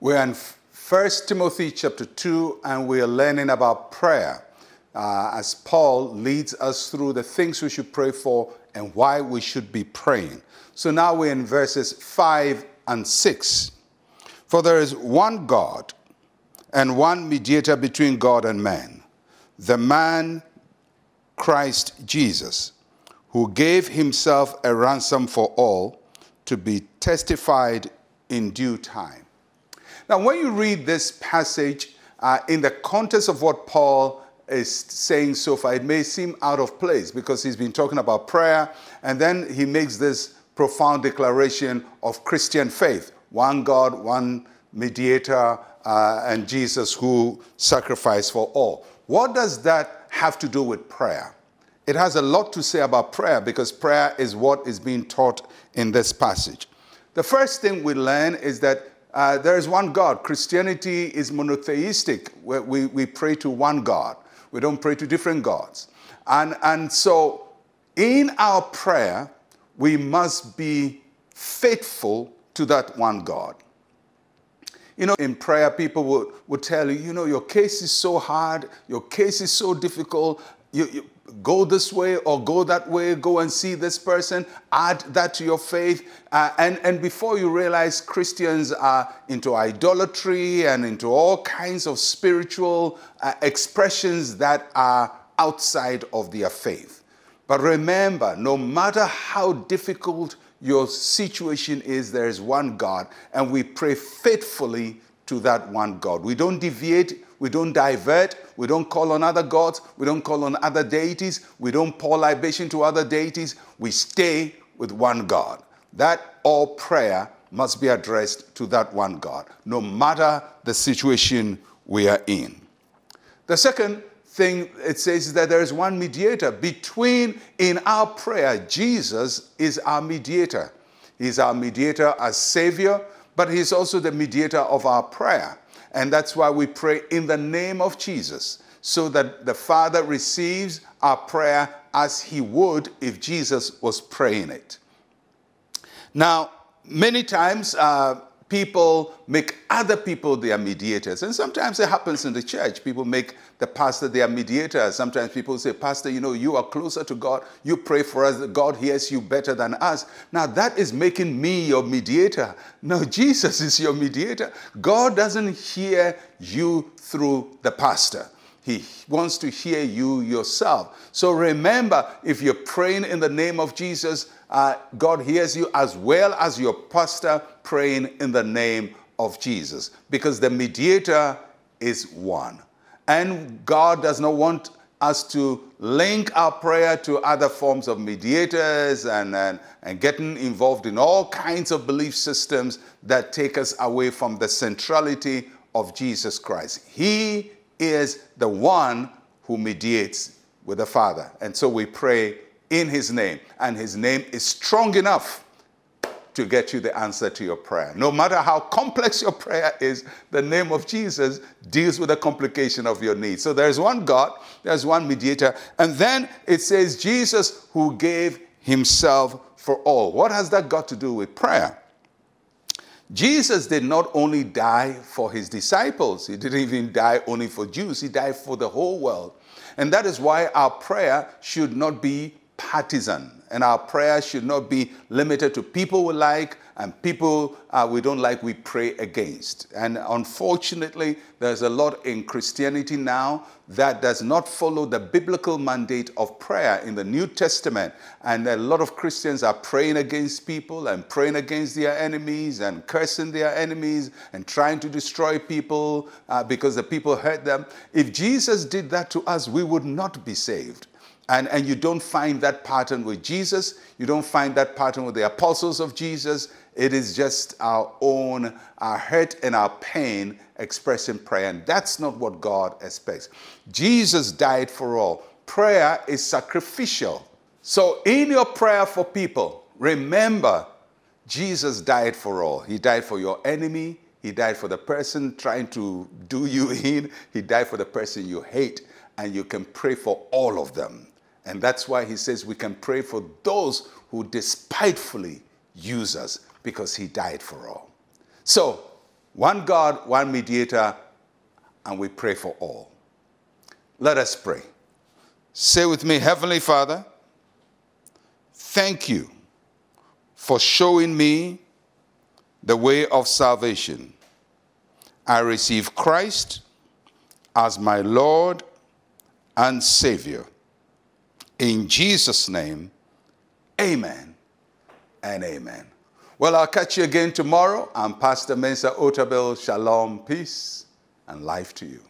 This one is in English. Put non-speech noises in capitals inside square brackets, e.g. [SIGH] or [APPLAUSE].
We're in 1 Timothy chapter 2, and we are learning about prayer uh, as Paul leads us through the things we should pray for and why we should be praying. So now we're in verses 5 and 6. For there is one God and one mediator between God and man, the man Christ Jesus, who gave himself a ransom for all to be testified in due time. Now, when you read this passage uh, in the context of what Paul is saying so far, it may seem out of place because he's been talking about prayer and then he makes this profound declaration of Christian faith one God, one mediator, uh, and Jesus who sacrificed for all. What does that have to do with prayer? It has a lot to say about prayer because prayer is what is being taught in this passage. The first thing we learn is that uh, there is one God. Christianity is monotheistic. We, we, we pray to one God. We don't pray to different gods. And, and so, in our prayer, we must be faithful to that one God. You know, in prayer, people would, would tell you, you know, your case is so hard, your case is so difficult. You, you, go this way or go that way, go and see this person, add that to your faith. Uh, and, and before you realize Christians are into idolatry and into all kinds of spiritual uh, expressions that are outside of their faith. But remember, no matter how difficult your situation is, there is one God, and we pray faithfully to that one God. We don't deviate we don't divert. We don't call on other gods. We don't call on other deities. We don't pour libation to other deities. We stay with one God. That all prayer must be addressed to that one God, no matter the situation we are in. The second thing it says is that there is one mediator between in our prayer. Jesus is our mediator. He's our mediator as Savior, but He's also the mediator of our prayer. And that's why we pray in the name of Jesus, so that the Father receives our prayer as he would if Jesus was praying it. Now, many times uh, people make other people their mediators. And sometimes it happens in the church. People make the pastor their mediator. Sometimes people say, Pastor, you know, you are closer to God. You pray for us. God hears you better than us. Now, that is making me your mediator. No, [LAUGHS] Jesus is your mediator. God doesn't hear you through the pastor. He wants to hear you yourself. So remember, if you're praying in the name of Jesus, uh, God hears you as well as your pastor praying in the name of Jesus because the mediator is one. And God does not want us to link our prayer to other forms of mediators and, and, and getting involved in all kinds of belief systems that take us away from the centrality of Jesus Christ. He is the one who mediates with the Father. And so we pray in His name. And His name is strong enough to get you the answer to your prayer. No matter how complex your prayer is, the name of Jesus deals with the complication of your needs. So there's one God, there's one mediator, and then it says Jesus who gave himself for all. What has that got to do with prayer? Jesus did not only die for his disciples, he didn't even die only for Jews, he died for the whole world. And that is why our prayer should not be partisan. And our prayer should not be limited to people we like and people uh, we don't like, we pray against. And unfortunately, there's a lot in Christianity now that does not follow the biblical mandate of prayer in the New Testament. And a lot of Christians are praying against people and praying against their enemies and cursing their enemies and trying to destroy people uh, because the people hurt them. If Jesus did that to us, we would not be saved. And, and you don't find that pattern with Jesus. You don't find that pattern with the apostles of Jesus. It is just our own, our hurt and our pain expressing prayer. And that's not what God expects. Jesus died for all. Prayer is sacrificial. So, in your prayer for people, remember Jesus died for all. He died for your enemy. He died for the person trying to do you in. He died for the person you hate. And you can pray for all of them. And that's why he says we can pray for those who despitefully use us because he died for all. So, One God, one mediator, and we pray for all. Let us pray. Say with me, Heavenly Father, thank you for showing me the way of salvation. I receive Christ as my Lord and Savior. In Jesus' name, amen and amen. Well, I'll catch you again tomorrow. I'm Pastor Mensa Otabil. Shalom, peace, and life to you.